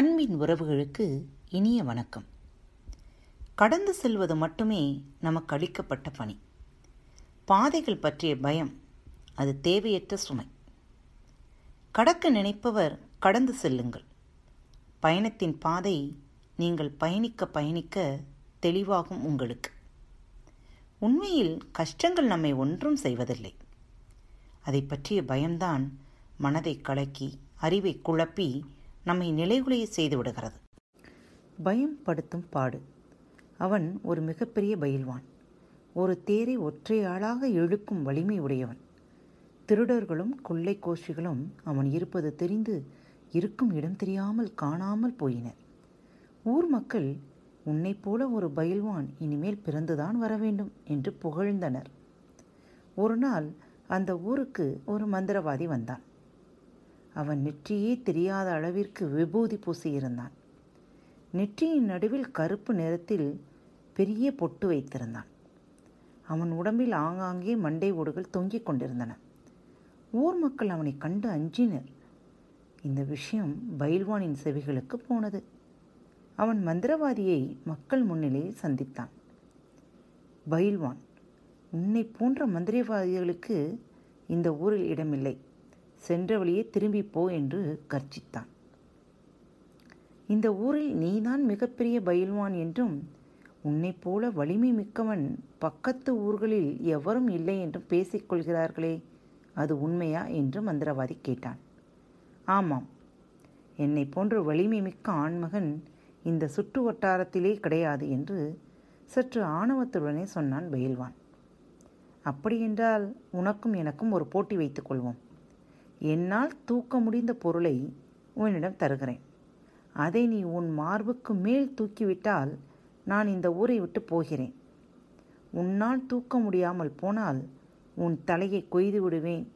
அன்பின் உறவுகளுக்கு இனிய வணக்கம். கடந்து செல்வது மட்டுமே நமக்கு அளிக்கப்பட்ட பணி. பாதைகள் பற்றிய பயம் அது தேவையற்ற சுமை. கடக்க நினைப்பவர் கடந்து செல்லுங்கள். பயணத்தின் பாதை நீங்கள் பயணிக்க பயணிக்க தெளிவாகும் உங்களுக்கு. உண்மையில் கஷ்டங்கள் நம்மை ஒன்றும் செய்வதில்லை. அதை பற்றிய பயம்தான் மனதை கலக்கி அறிவை குழப்பி நம்மை நிலைகுலைய செய்து விடுகிறது. பயம் படுத்தும் பாடு. அவன் ஒரு மிகப்பெரிய பயில்வான். ஒரு தேரை ஒற்றை ஆளாக இழுக்கும் வலிமை உடையவன். திருடர்களும் கொள்ளை கோஷிகளும் அவன் இருப்பது தெரிந்து இருக்கும் இடம் தெரியாமல் காணாமல் போயினர். ஊர் மக்கள் உன்னைப் போல ஒரு பயில்வான் இனிமேல் பிறந்துதான் வர வேண்டும் என்று புகழ்ந்தனர். ஒரு நாள் அந்த ஊருக்கு ஒரு மந்திரவாதி வந்தான். அவன் நெற்றியே தெரியாத அளவிற்கு விபூதி பூசியிருந்தான். நெற்றியின் நடுவில் கருப்பு நிறத்தில் பெரிய பொட்டு வைத்திருந்தான். அவன் உடம்பில் ஆங்காங்கே மண்டை ஓடுகள் தொங்கிக் கொண்டிருந்தன. ஊர் மக்கள் அவனை கண்டு அஞ்சினர். இந்த விஷயம் பயில்வானின் செவிகளுக்கு போனது. அவன் மந்திரவாதியை மக்கள் முன்னிலையில் சந்தித்தான். பயில்வான் உன்னை போன்ற மந்திரவாதிகளுக்கு இந்த ஊரில் இடமில்லை. சென்ற வழியே திரும்பி போ என்று கர்ச்சித்தான் இந்த ஊரில் நீதான் மிகப்பெரிய பயில்வான் என்றும் உன்னைப் போல வலிமை மிக்கவன் பக்கத்து ஊர்களில் எவரும் இல்லை என்றும் பேசிக்கொள்கிறார்களே அது உண்மையா என்று மந்திரவாதி கேட்டான். ஆமாம் என்னை போன்ற வலிமை மிக்க ஆண்மகன் இந்த சுற்று வட்டாரத்திலே கிடையாது என்று சற்று ஆணவத்துடனே சொன்னான் பயில்வான். அப்படியென்றால் உனக்கும் எனக்கும் ஒரு போட்டி வைத்துக் கொள்வோம். என்னால் தூக்க முடிந்த பொருளை உன்னிடம் தருகிறேன். அதை நீ உன் மார்புக்கு மேல் தூக்கிவிட்டால் நான் இந்த ஊரை விட்டு போகிறேன். உன்னால் தூக்க முடியாமல் போனால் உன் தலையை கொய்து விடுவேன்.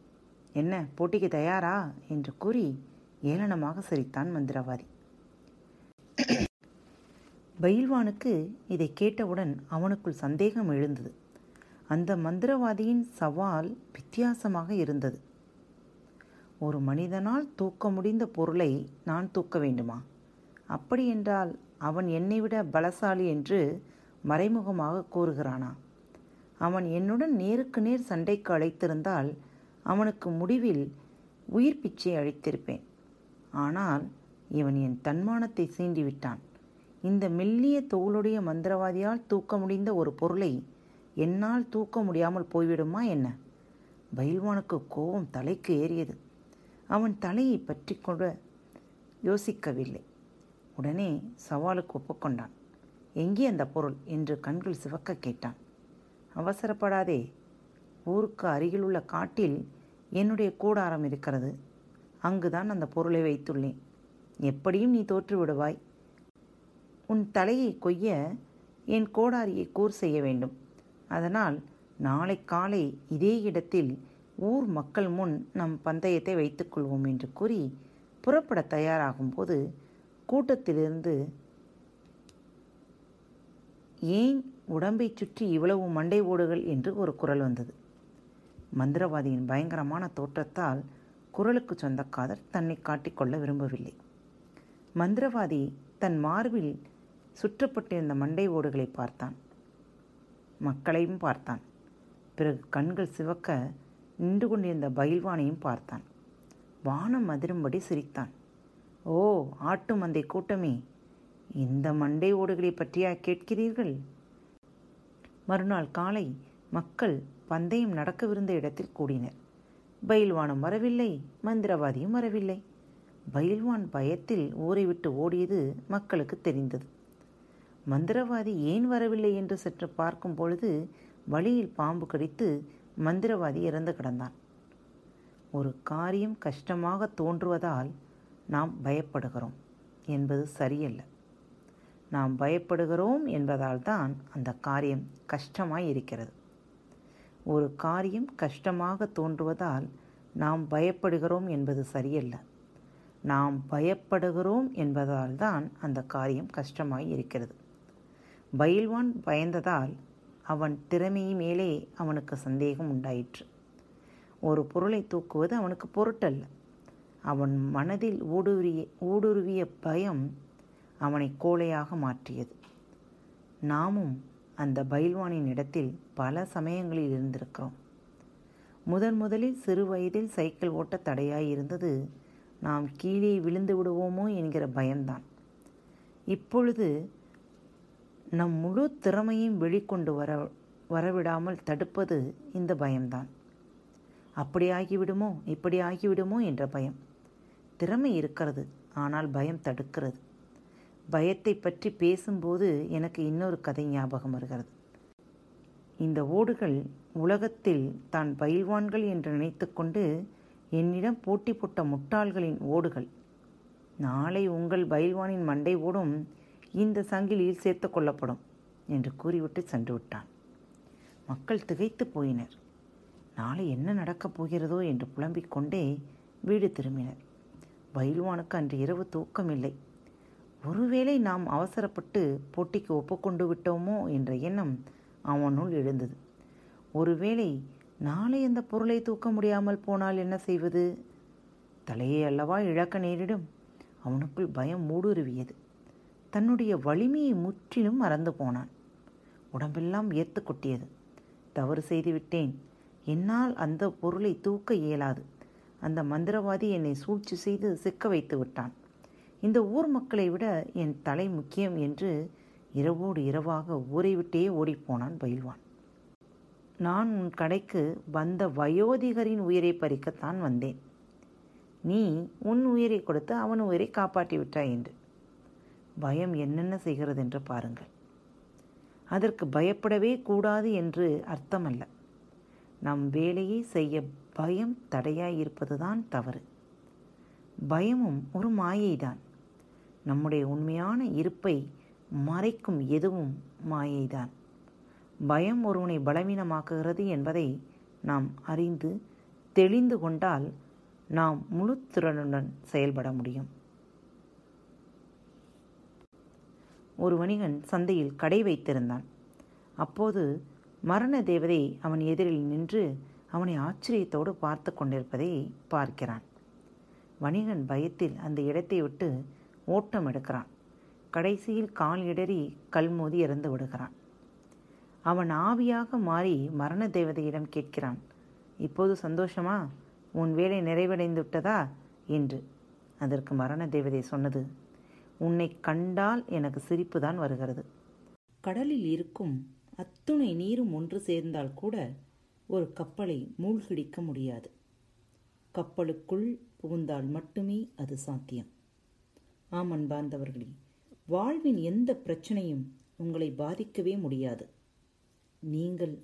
என்ன போட்டிக்கு தயாரா? என்று கூறி ஏளனமாக சிரித்தான் மந்திரவாதி. பயில்வானுக்கு இதை கேட்டவுடன் அவனுக்குள் சந்தேகம் எழுந்தது. அந்த மந்திரவாதியின் சவால் வித்தியாசமாக இருந்தது. ஒரு மனிதனால் தூக்க முடிந்த பொருளை நான் தூக்க வேண்டுமா? அப்படியென்றால் அவன் என்னை விட பலசாலி என்று மறைமுகமாக கூறுகிறானா? அவன் என்னுடன் நேருக்கு நேர் சண்டைக்கு அழைத்திருந்தால் அவனுக்கு முடிவில் உயிர் பிச்சை அழைத்திருப்பேன் ஆனால் இவன் என் தன்மானத்தை சீண்டிவிட்டான். இந்த மெல்லிய தோளுடைய மந்திரவாதியால் தூக்க முடிந்த ஒரு பொருளை என்னால் தூக்க முடியாமல் போய்விடுமா என்ன? பயில்வானுக்கு கோபம் தலைக்கு ஏறியது. அவன் தலையை பற்றி கொள்ள யோசிக்கவில்லை. உடனே சவாலுக்கு ஒப்புக்கொண்டான். எங்கே அந்த பொருள்? என்று கண்கள் சிவக்க கேட்டான். அவசரப்படாதே. ஊருக்கு அருகிலுள்ள காட்டில் என்னுடைய கூடாரம் இருக்கிறது. அங்குதான் அந்த பொருளை வைத்துள்ளேன். எப்படியும் நீ தோற்று விடுவாய். உன் தலையை கொய்ய என் கோடாரியை கூர் செய்ய வேண்டும். அதனால் நாளை காலை இதே இடத்தில் ஊர் மக்கள் முன் நம் பந்தயத்தை வைத்துக்கொள்வோம் என்று கூறி புறப்பட தயாராகும்போது கூட்டத்திலிருந்து ஏன் உடம்பை சுற்றி இவ்வளவு மண்டை ஓடுகள் என்று ஒரு குரல் வந்தது. மந்திரவாதியின் பயங்கரமான தோற்றத்தால் குரலுக்கு சொந்தக்காதர் தன்னை காட்டிக்கொள்ள விரும்பவில்லை. மந்திரவாதி தன் மார்பில் சுற்றப்பட்டிருந்த மண்டை ஓடுகளை பார்த்தான். மக்களையும் பார்த்தான். பிறகு கண்கள் சிவக்க நின்று கொண்டிருந்த பயில்வானையும் பார்த்தான். வானம் அதிரும்படி சிரித்தான். ஓ ஆட்டு மந்தை கூட்டமே இந்த மண்டை ஓடுகளை பற்றியா கேட்கிறீர்கள்? மறுநாள் காலை மக்கள் பந்தயம் நடக்கவிருந்த இடத்தில் கூடினர். பயில்வானும் வரவில்லை மந்திரவாதியும் வரவில்லை. பயில்வான் பயத்தில் ஊரை விட்டு ஓடியது மக்களுக்கு தெரிந்தது. மந்திரவாதி ஏன் வரவில்லை என்று சற்று பார்க்கும் பொழுது வழியில் பாம்பு கடித்து மந்திரவாதி இறந்து கிடந்தான். ஒரு காரியம் கஷ்டமாக தோன்றுவதால் நாம் பயப்படுகிறோம் என்பது சரியல்ல. நாம் பயப்படுகிறோம் என்பதால் தான் அந்த காரியம் கஷ்டமாய் இருக்கிறது. ஒரு காரியம் கஷ்டமாக தோன்றுவதால் நாம் பயப்படுகிறோம் என்பது சரியல்ல. நாம் பயப்படுகிறோம் என்பதால் தான் அந்த காரியம் கஷ்டமாய் இருக்கிறது. பயில்வான் பயந்ததால் அவன் திறமை மேலே அவனுக்கு சந்தேகம் உண்டாயிற்று. ஒரு பொருளை தூக்குவது அவனுக்கு பொருட்டல்ல. அவன் மனதில் ஊடுருவிய ஊடுருவிய பயம் அவனை கோழையாக மாற்றியது. நாமும் அந்த பைல்வானின் இடத்தில் பல சமயங்களில் இருந்திருக்கிறோம். முதன் முதலில் சிறு வயதில் சைக்கிள் ஓட்ட தடையாய் இருந்தது நாம் கீழே விழுந்து விடுவோமோ என்கிற பயம்தான். இப்பொழுது நம் முழு திறமையும் வெளிக்கொண்டு வர வரவிடாமல் தடுப்பது இந்த பயம்தான். அப்படி ஆகிவிடுமோ இப்படி ஆகிவிடுமோ என்ற பயம். திறமை இருக்கிறது ஆனால் பயம் தடுக்கிறது. பயத்தை பற்றி பேசும்போது எனக்கு இன்னொரு கதை ஞாபகம் வருகிறது. இந்த ஓடுகள் உலகத்தில் தான் பயில்வான்கள் என்று நினைத்துக்கொண்டு என்னிடம் போட்டி போட்ட முட்டாள்களின் ஓடுகள். நாளை உங்கள் பயில்வானின் மண்டை ஓடும் இந்த சங்கிலியில் சேர்த்து கொள்ளப்படும் என்று கூறிவிட்டு சென்று விட்டான் மக்கள் திகைத்து போயினர். நாளை என்ன நடக்கப் போகிறதோ என்று புலம்பிக் கொண்டே வீடு திரும்பினர். பயில்வானுக்கு அன்று இரவு தூக்கமில்லை. ஒருவேளை நாம் அவசரப்பட்டு போட்டிக்கு ஒப்புக்கொண்டு விட்டோமோ என்ற எண்ணம் அவனுள் எழுந்தது. ஒருவேளை நாளை அந்த பொருளை தூக்க முடியாமல் போனால் என்ன செய்வது? தலையை அல்லவா இழக்க நேரிடும். அவனுக்குள் பயம் மூடுருவியது தன்னுடைய வலிமையை முற்றிலும் மறந்து போனான். உடம்பெல்லாம் வியர்த்து கொட்டியது தவறு செய்துவிட்டேன் என்னால் அந்த பொருளை தூக்க இயலாது. அந்த மந்திரவாதி என்னை சூழ்ச்சி செய்து சிக்க வைத்து விட்டான். இந்த ஊர் மக்களை விட என் தலை முக்கியம் என்று இரவோடு இரவாக ஊரை விட்டே ஓடிப்போனான் பயில்வான். நான் உன் கடைக்கு வந்த வயோதிகரின் உயிரை பறிக்கத்தான் வந்தேன். நீ உன் உயிரை கொடுத்து அவன் உயிரை காப்பாற்றி விட்டாய் என்று. பயம் என்னென்ன செய்கிறது என்று பாருங்கள். அதற்கு பயப்படவே கூடாது என்று அர்த்தமல்ல. நம் வேலையை செய்ய பயம் தடையாயிருப்பதுதான் தவறு. பயமும் ஒரு மாயைதான். நம்முடைய உண்மையான இருப்பை மறைக்கும் எதுவும் மாயைதான். பயம் ஒருவனை பலவீனமாக்குகிறது என்பதை நாம் அறிந்து தெளிந்து கொண்டால் நாம் முழு திறனுடன் செயல்பட முடியும். ஒரு வணிகன் சந்தையில் கடை வைத்திருந்தான். அப்போது மரண தேவதை அவன் எதிரில் நின்று அவனை ஆச்சரியத்தோடு பார்த்து கொண்டிருப்பதை பார்க்கிறான். வணிகன் பயத்தில் அந்த இடத்தை விட்டு ஓட்டம் எடுக்கிறான். கடைசியில் கால் இடறி கல்மோதி இறந்து விடுகிறான். அவன் ஆவியாக மாறி மரண தேவதையிடம் கேட்கிறான் இப்போது சந்தோஷமா? உன் வேலை நிறைவடைந்து விட்டதா? என்று. அதற்கு மரண தேவதை சொன்னது உன்னை கண்டால் எனக்கு சிரிப்பு தான் வருகிறது. கடலில் இருக்கும் அத்துணை நீரும் ஒன்று சேர்ந்தால் கூட ஒரு கப்பலை மூழ்கடிக்க முடியாது. கப்பலுக்குள் புகுந்தால் மட்டுமே அது சாத்தியம். ஆம் அன்பார்ந்தவர்களே வாழ்வின் எந்த பிரச்சனையும் உங்களை பாதிக்கவே முடியாது. நீங்கள்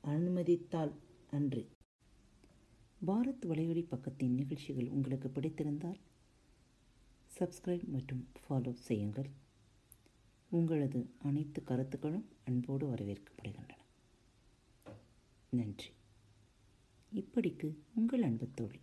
அனுமதித்தால் அன்று பாரத் வலையொலி பக்கத்தின் நிகழ்ச்சிகள் உங்களுக்கு பிடித்திருந்தால் சப்ஸ்கிரைப் மற்றும் ஃபாலோ செய்யுங்கள். உங்களது அனைத்து கருத்துக்களும் அன்போடு வரவேற்கப்படுகின்றன. நன்றி. இப்படிக்கு உங்கள் அன்பு தோழி.